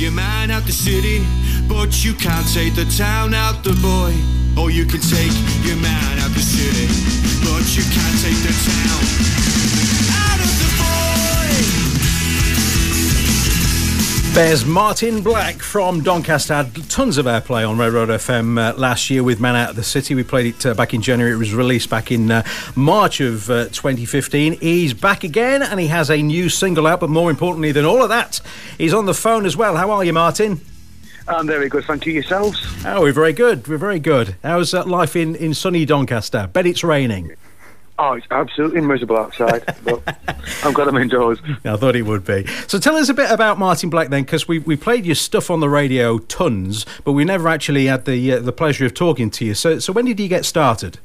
your man out the city, but you can't take the town out the boy. Or you can take your man out the city, but you can't take the town out There's Martin Black from Doncaster. Had tons of airplay on Red Road FM uh, last year with Man Out of the City. We played it uh, back in January. It was released back in uh, March of uh, 2015. He's back again and he has a new single out, but more importantly than all of that, he's on the phone as well. How are you, Martin? I'm very good, thank you. Yourselves? Oh, we're very good. We're very good. How's uh, life in, in sunny Doncaster? Bet it's raining. Oh, it's absolutely miserable outside, but I'm glad I'm indoors. I thought it would be. So tell us a bit about Martin Black then, because we we played your stuff on the radio tons, but we never actually had the uh, the pleasure of talking to you. So so when did you get started?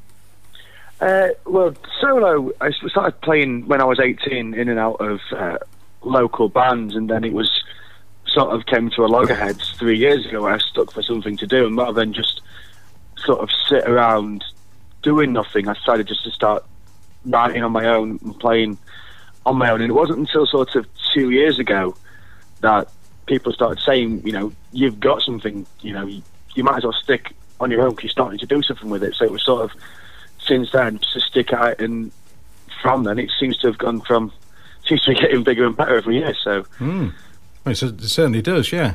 Uh, well, solo, I started playing when I was 18 in and out of uh, local bands, and then it was sort of came to a loggerheads three years ago where I stuck for something to do, and rather than just sort of sit around doing nothing, I decided just to start writing on my own and playing on my own. And it wasn't until sort of two years ago that people started saying, you know, you've got something, you know, you, you might as well stick on your own because you're starting to do something with it. So it was sort of since then to stick out, and from then it seems to have gone from seems to be getting bigger and better every year. So. Mm. It certainly does, yeah.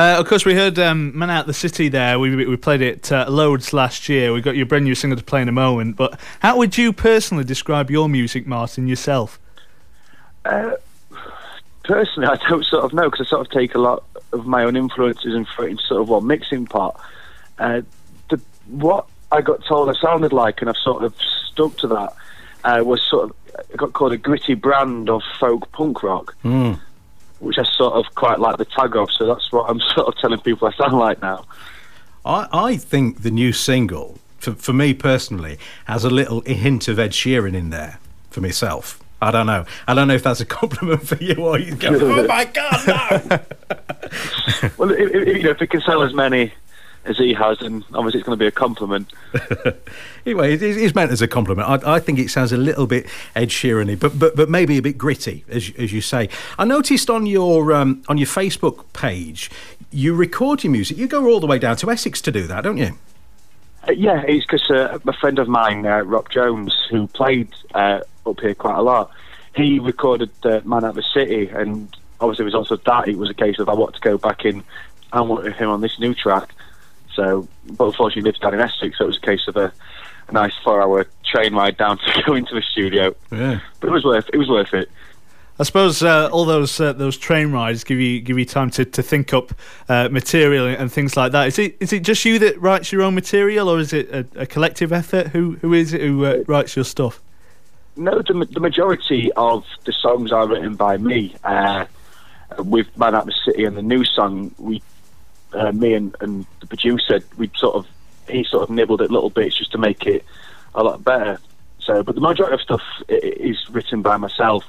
Uh, of course, we heard um, "Man Out the City" there. We we played it uh, loads last year. We got your brand new single to play in a moment. But how would you personally describe your music, Martin, yourself? Uh, personally, I don't sort of know because I sort of take a lot of my own influences and throw it into sort of one mixing pot. Uh, the what I got told I sounded like, and I've sort of stuck to that, uh, was sort of I got called a gritty brand of folk punk rock. Mm which I sort of quite like the tag of. So that's what I'm sort of telling people I sound like now. I, I think the new single, for, for me personally, has a little hint of Ed Sheeran in there for myself. I don't know. I don't know if that's a compliment for you or you go, oh my God, no! well, if, if, you know, if it can sell as many as he has, and obviously it's going to be a compliment. anyway, it is meant as a compliment. I, I, think it sounds a little bit Ed Sheeran-y, but but but maybe a bit gritty, as as you say. I noticed on your um, on your Facebook page, you record your music. You go all the way down to Essex to do that, don't you? Uh, yeah, it's because uh, a friend of mine, uh, Rob Jones, who played uh, up here quite a lot, he recorded uh, "Man Out of the City," and obviously it was also that. It was a case of I want to go back in and work with him on this new track. So, but unfortunately, he lives down in Essex, so it was a case of a, a nice four-hour train ride down to go into the studio. Yeah, but it was worth it was worth it. I suppose uh, all those uh, those train rides give you give you time to, to think up uh, material and things like that. Is it is it just you that writes your own material, or is it a, a collective effort? Who who is it who uh, writes your stuff? No, the, the majority of the songs are written by me. Uh, with Man Out the City and the new song, we uh, me and, and the producer, we sort of he sort of nibbled at little bits just to make it a lot better. So, but the majority of stuff is written by myself,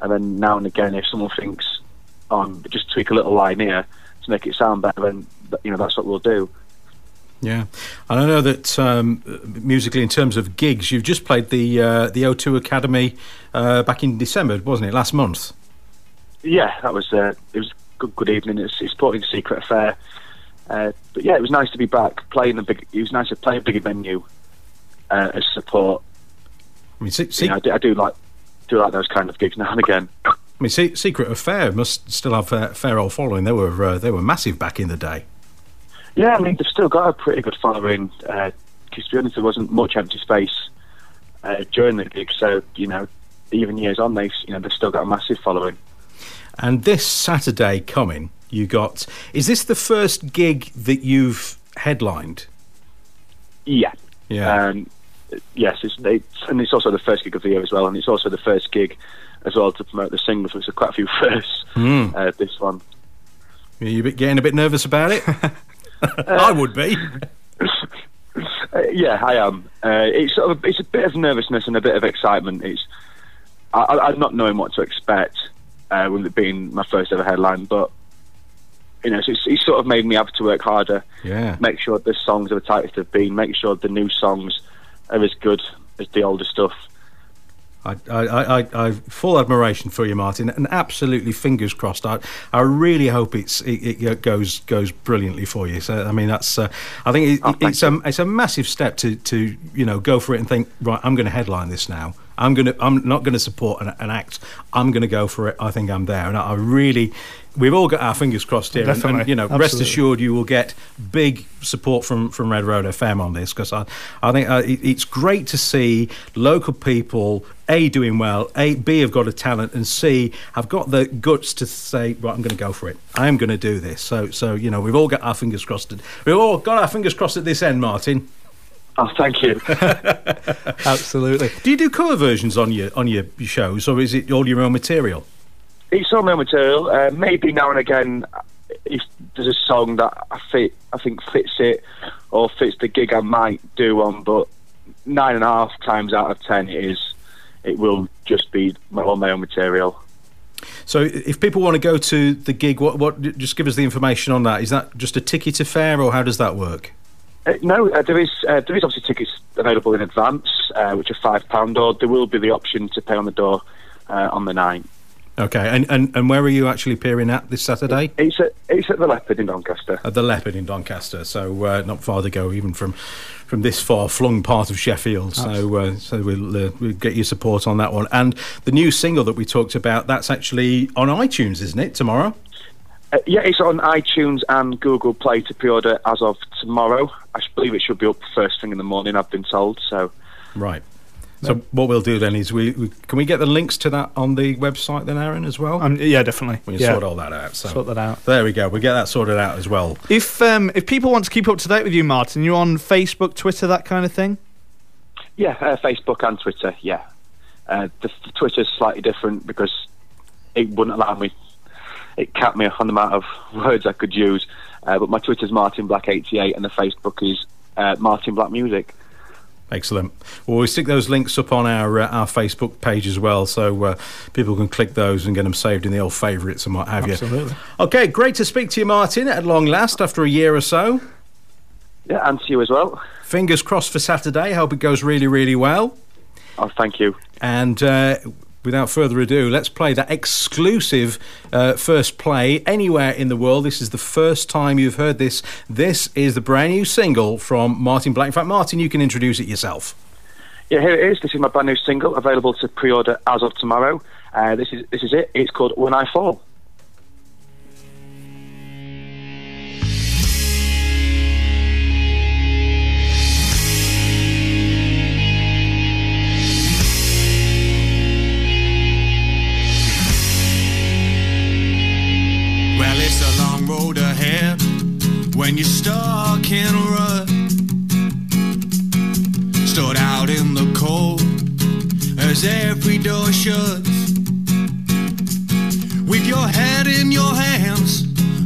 and then now and again, if someone thinks on just tweak a little line here to make it sound better, then you know that's what we'll do. Yeah, and I know that um, musically, in terms of gigs, you've just played the uh, the O2 Academy uh, back in December, wasn't it? Last month. Yeah, that was uh, it was good, good evening. It's, it's supporting Secret Affair. Uh, but yeah, it was nice to be back playing the big. It was nice to play a bigger venue uh, as support. I mean, see, you know, I, do, I, do, like do like those kind of gigs now and again. I mean, see, Secret Affair must still have a fair old following. They were uh, they were massive back in the day. Yeah, I mean they've still got a pretty good following. Because uh, to be honest, there wasn't much empty space uh, during the gig, so you know, even years on, they you know they've still got a massive following. And this Saturday coming, you got. Is this the first gig that you've headlined? Yeah. Yeah. Um, yes, it's, it's, and it's also the first gig of the year as well, and it's also the first gig as well to promote the single. So it's quite a few firsts. Mm. Uh, this one. Are you getting a bit nervous about it? I would be. Uh, yeah, I am. Uh, it's sort of it's a bit of nervousness and a bit of excitement. It's I, I'm not knowing what to expect uh, with it being my first ever headline. But you know, so it's, it's, sort of made me have to work harder. Yeah. Make sure the songs are the tightest they've been. Make sure the new songs are as good as the older stuff. I, I, I, I full admiration for you, Martin, and absolutely fingers crossed. I, I really hope it's it, it goes goes brilliantly for you. So I mean, that's uh, I think it, Oh, it's a it's a massive step to to you know go for it and think right. I'm going to headline this now. I'm gonna I'm not going to support an, an act. I'm going to go for it. I think I'm there, and I, I really. We've all got our fingers crossed here, and, and, you know, rest assured you will get big support from, from Red Road FM on this because I, I think uh, it, it's great to see local people a doing well, a b have got a talent, and c have got the guts to say, right, I'm going to go for it. I am going to do this. So so you know, we've all got our fingers crossed. We've all got our fingers crossed at this end, Martin. Oh, thank you. Absolutely. Do you do cover versions on your on your shows, or is it all your own material? It's all my material. Uh, maybe now and again, if there's a song that I fit, I think fits it or fits the gig, I might do one. But nine and a half times out of ten, it is. It will just be my, all my own material. So if people want to go to the gig, what what just give us the information on that. Is that just a ticket affair, or how does that work? Uh, no, uh, there is uh, there is obviously tickets available in advance, uh, which are five pound, or there will be the option to pay on the door uh, on the night. Okay, and, and, and where are you actually appearing at this Saturday? It's at it's at the Leopard in Doncaster. At the Leopard in Doncaster, so uh, not far to go even from from this far flung part of Sheffield. So uh, so we'll, uh, we'll get your support on that one. And the new single that we talked about, that's actually on iTunes, isn't it? Tomorrow. Uh, yeah, it's on iTunes and Google Play to pre-order as of tomorrow. I believe it should be up first thing in the morning. I've been told. So Right. So what we'll do then is we, we can we get the links to that on the website then, Aaron, as well. Um, yeah, definitely. we can yeah. sort all that out. So Sort that out. there we go. We get that sorted out as well. If um, if people want to keep up to date with you, Martin, you're on Facebook, Twitter, that kind of thing. yeah, uh, Facebook and Twitter. Yeah, uh, the, the Twitter's slightly different because it wouldn't allow me. It capped me on the amount of words I could use. Uh, but my Twitter's Martin Black eighty eight and the Facebook is uh, Martin Black Music. Excellent. Well, we'll stick those links up on our uh, our Facebook page as well, so uh, people can click those and get them saved in the old favourites and what have Absolutely. you. Absolutely. Okay, great to speak to you, Martin, at long last after a year or so. Yeah, and to you as well. Fingers crossed for Saturday. Hope it goes really, really well. Oh, thank you. And uh, without further ado, let's play that exclusive uh, first play anywhere in the world. This is the first time you've heard this. This is the brand new single from Martin Black. In fact, Martin, you can introduce it yourself. Yeah, here it is. This is my brand new single, available to pre-order as of tomorrow. Uh, this is this is it. It's called When I Fall. When you're stuck in a rut. Stood out in the cold as every door shuts. With your head in your hands,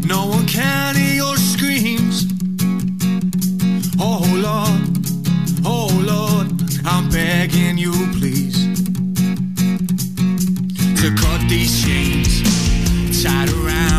no one can hear your screams. Oh Lord, oh Lord, I'm begging you, please, to cut these chains tied around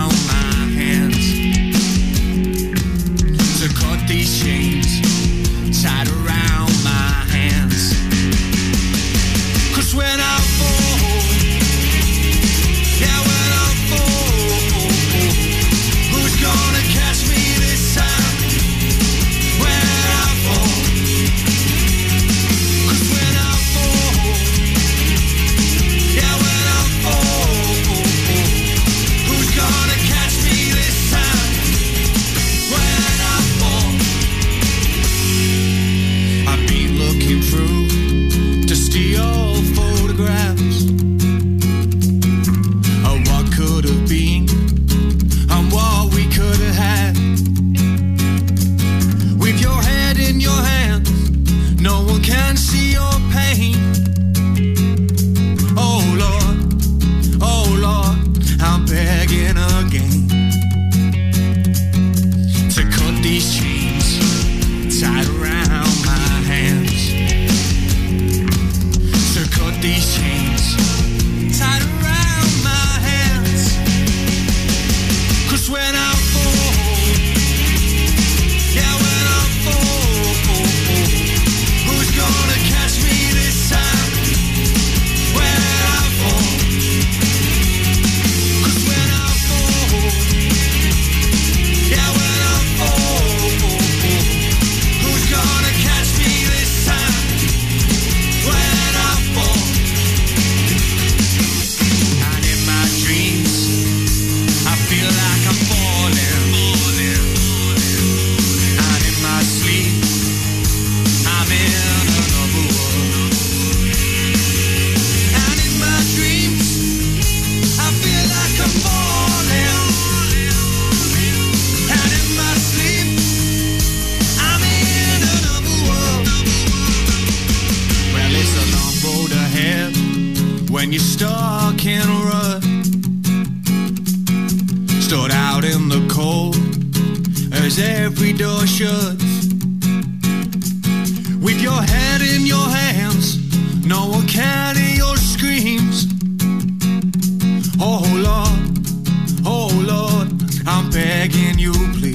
Stood out in the cold as every door shuts. With your head in your hands, no one can hear your screams. Oh Lord, oh Lord, I'm begging you, please,